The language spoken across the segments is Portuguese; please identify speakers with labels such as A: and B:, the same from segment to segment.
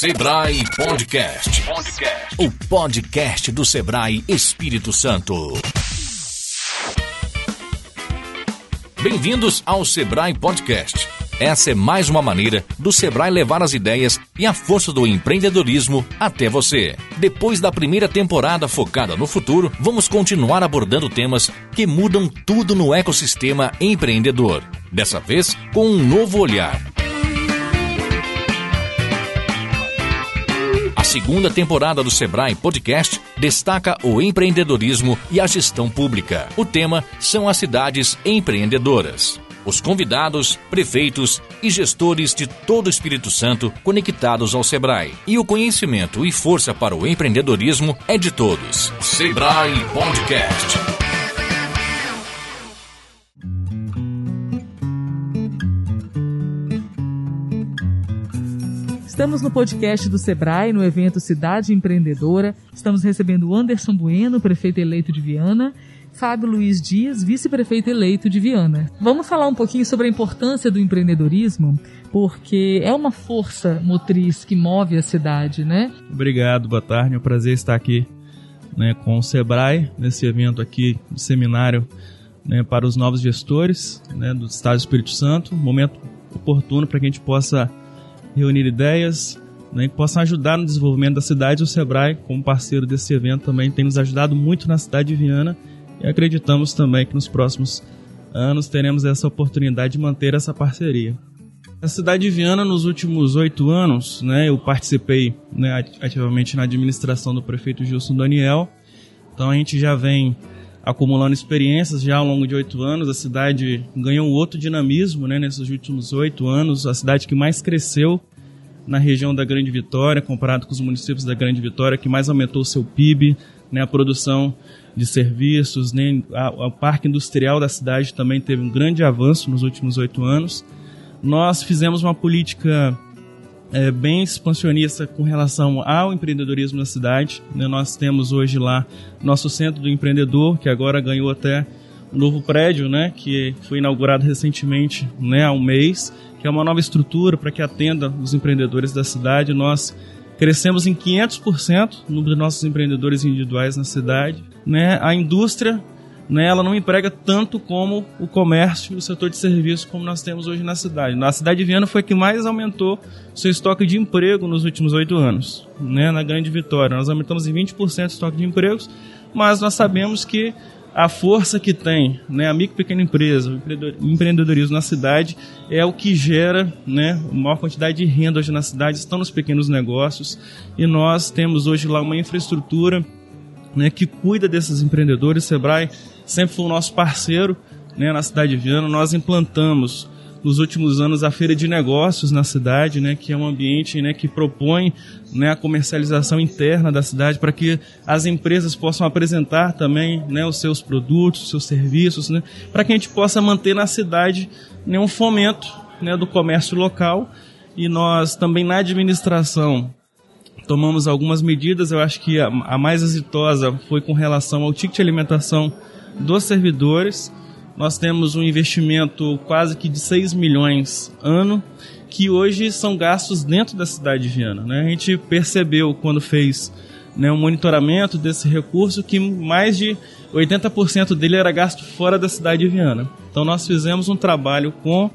A: Sebrae Podcast. Podcast. O podcast do Sebrae Espírito Santo. Bem-vindos ao Sebrae Podcast. Essa é mais uma maneira do Sebrae levar as ideias e a força do empreendedorismo até você. Depois da primeira temporada focada no futuro, vamos continuar abordando temas que mudam tudo no ecossistema empreendedor. Dessa vez, com um novo olhar. Segunda temporada do Sebrae Podcast destaca o empreendedorismo e a gestão pública. O tema são as cidades empreendedoras. Os convidados, prefeitos e gestores de todo o Espírito Santo conectados ao Sebrae. E o conhecimento e força para o empreendedorismo é de todos. Sebrae Podcast.
B: Estamos no podcast do Sebrae, no evento Cidade Empreendedora. Estamos recebendo Anderson Bueno, prefeito eleito de Viana, Fábio Luiz Dias, vice-prefeito eleito de Viana. Vamos falar um pouquinho sobre a importância do empreendedorismo, porque é uma força motriz que move a cidade, né?
C: Obrigado, boa tarde. É um prazer estar aqui né, com o Sebrae, nesse evento aqui, seminário né, para os novos gestores né, do Estado do Espírito Santo. Momento oportuno para que a gente possa reunir ideias né, que possam ajudar no desenvolvimento da cidade. O Sebrae, como parceiro desse evento, também tem nos ajudado muito na cidade de Viana e acreditamos também que nos próximos anos teremos essa oportunidade de manter essa parceria. A cidade de Viana, nos últimos oito anos, né, eu participei né, ativamente na administração do prefeito Gilson Daniel, então a gente já vem acumulando experiências já ao longo de oito anos. A cidade ganhou outro dinamismo né, nesses últimos oito anos, a cidade que mais cresceu na região da Grande Vitória, comparado com os municípios da Grande Vitória, que mais aumentou o seu PIB, né, a produção de serviços, a, o parque industrial da cidade também teve um grande avanço nos últimos oito anos. Nós fizemos uma política é, bem expansionista com relação ao empreendedorismo na cidade. Né, nós temos hoje lá nosso Centro do Empreendedor, que agora ganhou até um novo prédio, né, que foi inaugurado recentemente, né, há um mês, que é uma nova estrutura para que atenda os empreendedores da cidade. Nós crescemos em 500% no número de nossos empreendedores individuais na cidade. Né? A indústria né, ela não emprega tanto como o comércio e o setor de serviços como nós temos hoje na cidade. Na cidade de Viana foi a que mais aumentou seu estoque de emprego nos últimos oito anos, né, na Grande Vitória. Nós aumentamos em 20% o estoque de empregos, mas nós sabemos que a força que tem né, a micro e pequena empresa, o empreendedorismo na cidade é o que gera né, a maior quantidade de renda hoje na cidade, estão nos pequenos negócios e nós temos hoje lá uma infraestrutura né, que cuida desses empreendedores. O Sebrae sempre foi o nosso parceiro né, na cidade de Viana. Nós implantamos nos últimos anos a feira de negócios na cidade, né, que é um ambiente né, que propõe né, a comercialização interna da cidade para que as empresas possam apresentar também né, os seus produtos, os seus serviços, né, para que a gente possa manter na cidade né, um fomento né, do comércio local e nós também na administração tomamos algumas medidas, eu acho que a, a mais exitosa foi com relação ao ticket de alimentação dos servidores, nós temos um investimento quase que de 6 milhões ano, que hoje são gastos dentro da cidade de Viana. Né? A gente percebeu quando fez né, um monitoramento desse recurso que mais de 80% dele era gasto fora da cidade de Viana. Então nós fizemos um trabalho com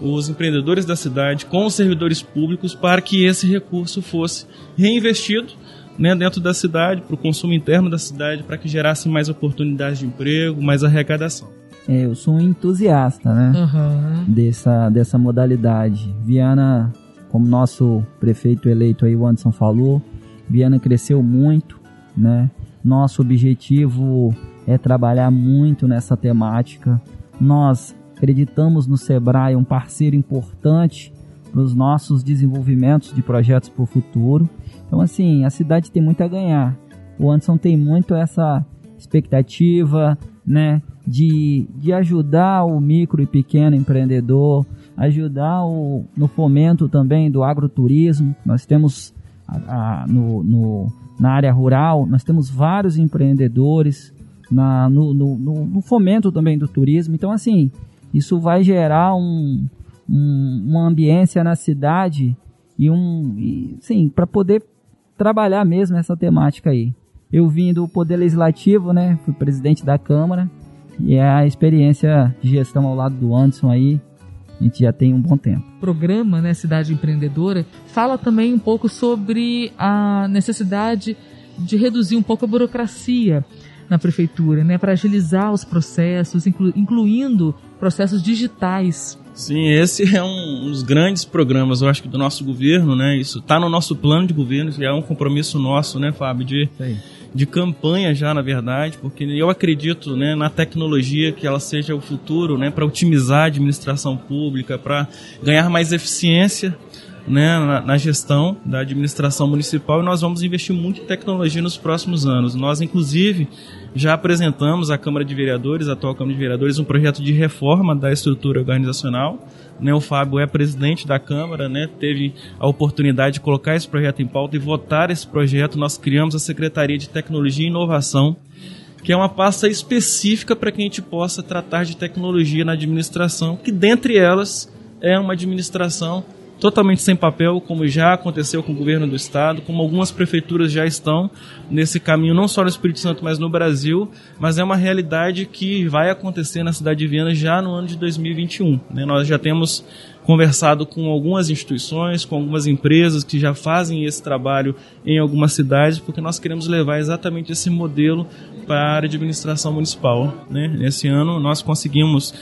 C: os empreendedores da cidade, com os servidores públicos, para que esse recurso fosse reinvestido né, dentro da cidade, para o consumo interno da cidade, para que gerasse mais oportunidades de emprego, mais arrecadação.
D: É, eu sou um entusiasta, né? Uhum. Dessa, dessa modalidade. Viana, como nosso prefeito eleito aí, o Anderson falou, Viana cresceu muito, né? Nosso objetivo é trabalhar muito nessa temática. Nós acreditamos no Sebrae, um parceiro importante para os nossos desenvolvimentos de projetos para o futuro. Então, assim, a cidade tem muito a ganhar. O Anderson tem muito essa expectativa, né? de, de ajudar o micro e pequeno empreendedor, ajudar o, no fomento também do agroturismo. Nós temos a, a, no, no, na área rural, nós temos vários empreendedores na, no, no, no, fomento também do turismo. Então, assim, isso vai gerar um, um, uma ambiência na cidade e um, e, sim, para poder trabalhar mesmo essa temática aí. Eu vim do Poder Legislativo, né? Fui presidente da Câmara e é a experiência de gestão ao lado do Anderson aí. A gente já tem um bom tempo.
B: O programa, né, Cidade Empreendedora, fala também um pouco sobre a necessidade de reduzir um pouco a burocracia na prefeitura, né, para agilizar os processos, inclu incluindo processos digitais.
C: Sim, esse é um dos grandes programas, eu acho que do nosso governo, né? Isso está no nosso plano de governo, já é um compromisso nosso, né, Fábio, de, de campanha já, na verdade, porque eu acredito, né, na tecnologia que ela seja o futuro, né, para otimizar a administração pública, para ganhar mais eficiência né, na, na, gestão da administração municipal e nós vamos investir muito em tecnologia nos próximos anos. Nós, inclusive, já apresentamos à Câmara de Vereadores, a atual Câmara de Vereadores, um projeto de reforma da estrutura organizacional. Né, o Fábio é presidente da Câmara, né, teve a oportunidade de colocar esse projeto em pauta e votar esse projeto. Nós criamos a Secretaria de Tecnologia e Inovação, que é uma pasta específica para que a gente possa tratar de tecnologia na administração, que dentre elas é uma administração totalmente sem papel, como já aconteceu com o governo do estado, como algumas prefeituras já estão nesse caminho, não só no Espírito Santo, mas no Brasil, mas é uma realidade que vai acontecer na cidade de Viana já no ano de 2021. Né? Nós já temos conversado com algumas instituições, com algumas empresas que já fazem esse trabalho em algumas cidades, porque nós queremos levar exatamente esse modelo para a administração municipal. Né? Nesse ano nós conseguimos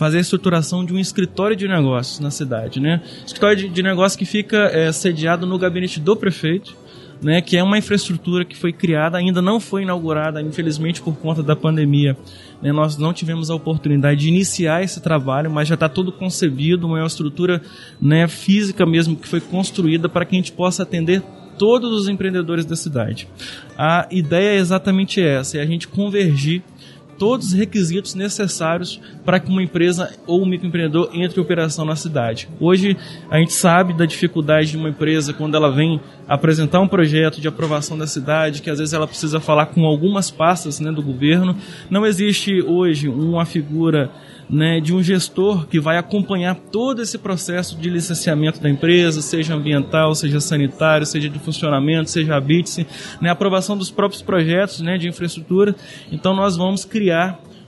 C: fazer a estruturação de um escritório de negócios na cidade, né? Escritório de, de negócios que fica é, sediado no gabinete do prefeito, né? Que é uma infraestrutura que foi criada, ainda não foi inaugurada, infelizmente por conta da pandemia. Né? Nós não tivemos a oportunidade de iniciar esse trabalho, mas já está tudo concebido, uma estrutura né, física mesmo que foi construída para que a gente possa atender todos os empreendedores da cidade. A ideia é exatamente essa, é a gente convergir todos os requisitos necessários para que uma empresa ou um microempreendedor entre em operação na cidade. Hoje a gente sabe da dificuldade de uma empresa quando ela vem apresentar um projeto de aprovação da cidade, que às vezes ela precisa falar com algumas pastas né, do governo. Não existe hoje uma figura né, de um gestor que vai acompanhar todo esse processo de licenciamento da empresa, seja ambiental, seja sanitário, seja de funcionamento, seja a BITSE, né, aprovação dos próprios projetos né, de infraestrutura. Então nós vamos criar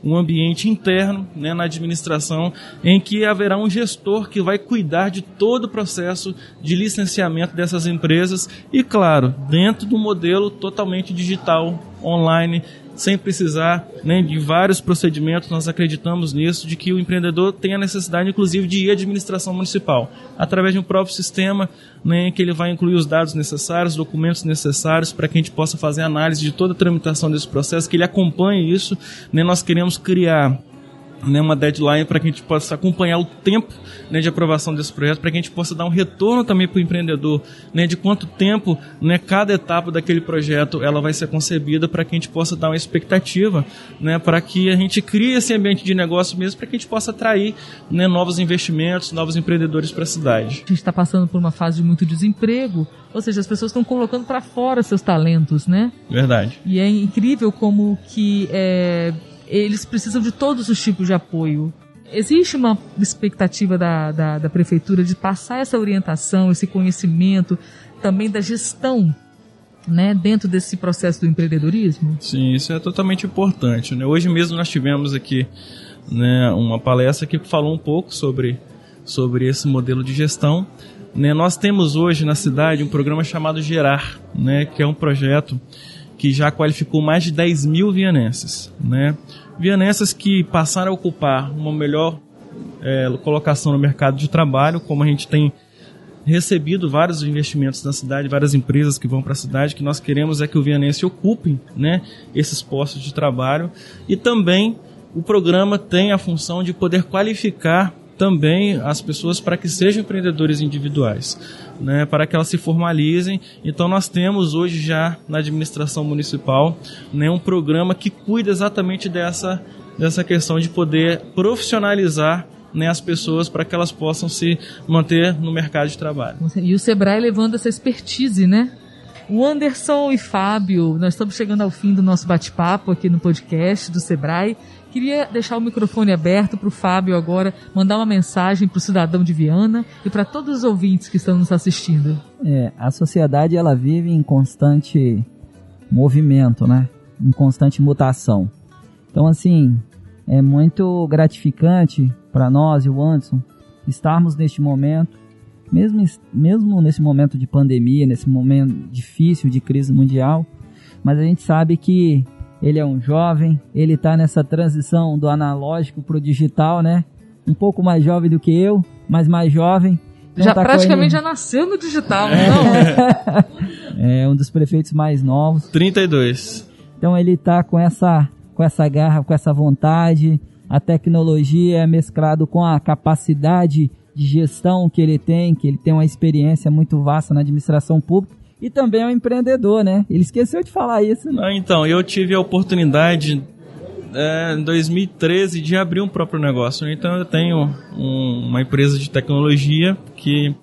C: um ambiente interno né, na administração em que haverá um gestor que vai cuidar de todo o processo de licenciamento dessas empresas e, claro, dentro do modelo totalmente digital, online, sem precisar né, de vários procedimentos. Nós acreditamos nisso, de que o empreendedor tem a necessidade, inclusive, de ir à administração municipal, através de um próprio sistema né, em que ele vai incluir os dados necessários, documentos necessários, para que a gente possa fazer análise de toda a tramitação desse processo, que ele acompanhe isso. Né, nós queremos criar né, uma deadline para que a gente possa acompanhar o tempo né, de aprovação desse projeto, para que a gente possa dar um retorno também para o empreendedor, né, de quanto tempo né, cada etapa daquele projeto ela vai ser concebida, para que a gente possa dar uma expectativa, né, para que a gente crie esse ambiente de negócio mesmo, para que a gente possa atrair né, novos investimentos, novos empreendedores para a cidade.
B: A gente está passando por uma fase de muito desemprego, ou seja, as pessoas estão colocando para fora seus talentos, né?
C: Verdade.
B: E é incrível como que é, eles precisam de todos os tipos de apoio. Existe uma expectativa da, da, da prefeitura de passar essa orientação, esse conhecimento também da gestão né, dentro desse processo do empreendedorismo?
C: Sim, isso é totalmente importante. Né? Hoje mesmo nós tivemos aqui né, uma palestra que falou um pouco sobre, sobre esse modelo de gestão. Né? Nós temos hoje na cidade um programa chamado Gerar, né, que é um projeto que já qualificou mais de 10 mil vianenses. Né? Vianenses que passaram a ocupar uma melhor é, colocação no mercado de trabalho, como a gente tem recebido vários investimentos na cidade, várias empresas que vão para a cidade, que nós queremos é que o vianense ocupe né, esses postos de trabalho e também o programa tem a função de poder qualificar também as pessoas para que sejam empreendedores individuais, né, para que elas se formalizem. Então nós temos hoje já na administração municipal né, um programa que cuida exatamente dessa, dessa questão de poder profissionalizar né, as pessoas para que elas possam se manter no mercado de trabalho.
B: E o Sebrae levando essa expertise, né? O Anderson e Fábio, nós estamos chegando ao fim do nosso bate-papo aqui no podcast do Sebrae Queria deixar o microfone aberto para o Fábio agora mandar uma mensagem para o cidadão de Viana e para todos os ouvintes que estão nos assistindo.
D: É, a sociedade ela vive em constante movimento, né? Em constante mutação. Então, assim, é muito gratificante para nós e o Anderson estarmos neste momento, mesmo, mesmo nesse momento de pandemia, nesse momento difícil de crise mundial, mas a gente sabe que ele é um jovem, ele está nessa transição do analógico para o digital, né? Um pouco mais jovem do que eu, mas mais jovem.
B: Então já tá praticamente já nasceu no digital, é. não?
D: é um dos prefeitos mais novos.
C: 32.
D: Então ele está com essa, com essa garra, com essa vontade. A tecnologia é mesclado com a capacidade de gestão que ele tem, que ele tem uma experiência muito vasta na administração pública e também é um empreendedor, né? Ele esqueceu de falar isso. Né?
C: Então, eu tive a oportunidade é, em 2013 de abrir um próprio negócio. Então, eu tenho um, uma empresa de tecnologia que,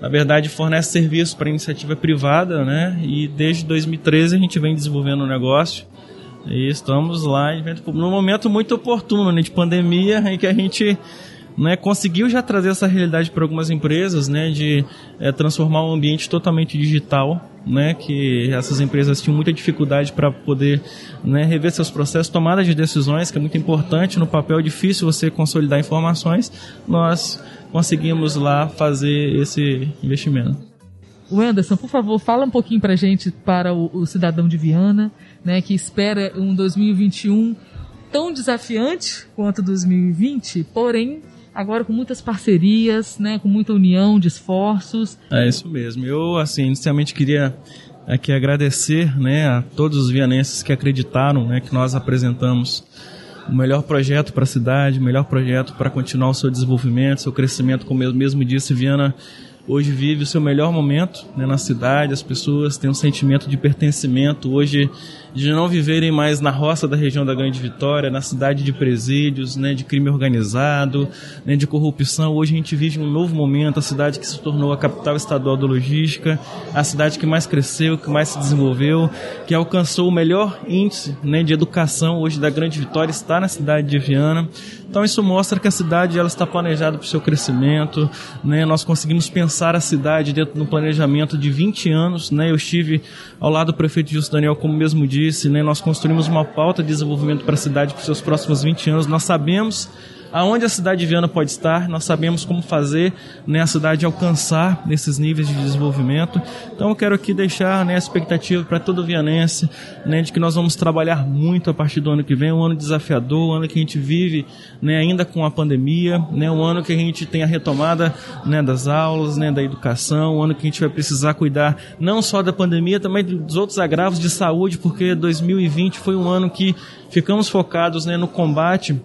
C: na verdade, fornece serviço para iniciativa privada, né? E desde 2013 a gente vem desenvolvendo o um negócio. E estamos lá num momento muito oportuno, né, de pandemia, em que a gente né, conseguiu já trazer essa realidade para algumas empresas, né, de é, transformar um ambiente totalmente digital, né, que essas empresas tinham muita dificuldade para poder né, rever seus processos, tomada de decisões, que é muito importante no papel, é difícil você consolidar informações, nós conseguimos lá fazer esse investimento.
B: O Anderson, por favor, fala um pouquinho para a gente, para o, o cidadão de Viana, né, que espera um 2021 tão desafiante quanto 2020, porém agora com muitas parcerias, né, com muita união de esforços.
C: É isso mesmo. Eu, assim, inicialmente queria aqui agradecer, né, a todos os vianenses que acreditaram, né, que nós apresentamos o melhor projeto para a cidade, o melhor projeto para continuar o seu desenvolvimento, seu crescimento, como eu mesmo disse, Viana hoje vive o seu melhor momento né, na cidade, as pessoas têm um sentimento de pertencimento, hoje de não viverem mais na roça da região da Grande Vitória, na cidade de presídios, né, de crime organizado, né, de corrupção. Hoje a gente vive um novo momento, a cidade que se tornou a capital estadual da logística, a cidade que mais cresceu, que mais se desenvolveu, que alcançou o melhor índice né, de educação hoje da Grande Vitória, está na cidade de Viana. Então isso mostra que a cidade ela está planejada para o seu crescimento. Né? Nós conseguimos pensar a cidade dentro de um planejamento de 20 anos. Né? Eu estive ao lado do prefeito Justo Daniel, como mesmo disse, né? nós construímos uma pauta de desenvolvimento para a cidade para os seus próximos 20 anos. Nós sabemos aonde a cidade de Viana pode estar, nós sabemos como fazer né, a cidade alcançar nesses níveis de desenvolvimento. Então eu quero aqui deixar né, a expectativa para todo vianense né, de que nós vamos trabalhar muito a partir do ano que vem, um ano desafiador, um ano que a gente vive né, ainda com a pandemia, né, um ano que a gente tem a retomada né, das aulas, né, da educação, um ano que a gente vai precisar cuidar não só da pandemia, também dos outros agravos de saúde, porque 2020 foi um ano que ficamos focados né, no combate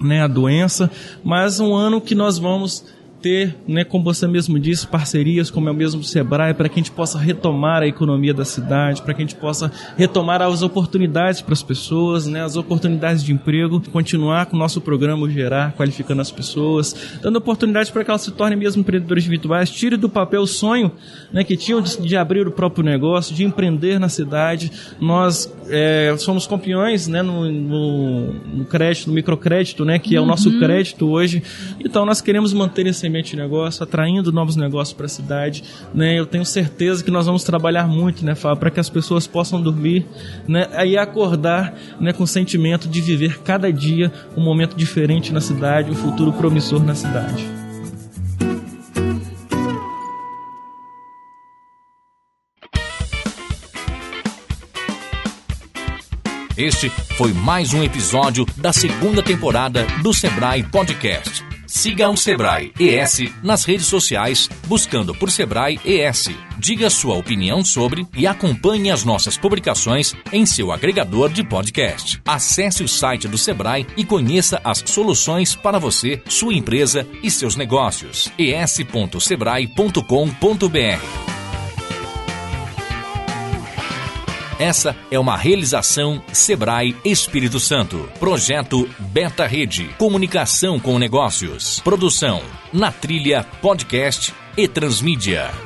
C: né, a doença, mas um ano que nós vamos ter, né, como você mesmo disse, parcerias como é o mesmo Sebrae, para que a gente possa retomar a economia da cidade, para que a gente possa retomar as oportunidades para as pessoas, né, as oportunidades de emprego, continuar com o nosso programa Gerar, qualificando as pessoas, dando oportunidades para que elas se tornem mesmo empreendedores virtuais, tire do papel o sonho né, que tinham de, de abrir o próprio negócio, de empreender na cidade. Nós é, somos campeões né, no, no, no, crédito, no microcrédito, né, que é o nosso uhum. crédito hoje. Então nós queremos manter esse de negócio, atraindo novos negócios para a cidade. Né? Eu tenho certeza que nós vamos trabalhar muito, né, Fábio, para que as pessoas possam dormir né, e acordar né, com o sentimento de viver cada dia um momento diferente na cidade, um futuro promissor na cidade.
A: Este foi mais um episódio da segunda temporada do Sebrae Podcast. Siga o Sebrae ES nas redes sociais, buscando por Sebrae ES. Diga sua opinião sobre e acompanhe as nossas publicações em seu agregador de podcast. Acesse o site do Sebrae e conheça as soluções para você, sua empresa e seus negócios. es.sebrae.com.br Essa é uma realização Sebrae Espírito Santo. Projeto Beta Rede. Comunicação com negócios. Produção Na Trilha Podcast e Transmídia.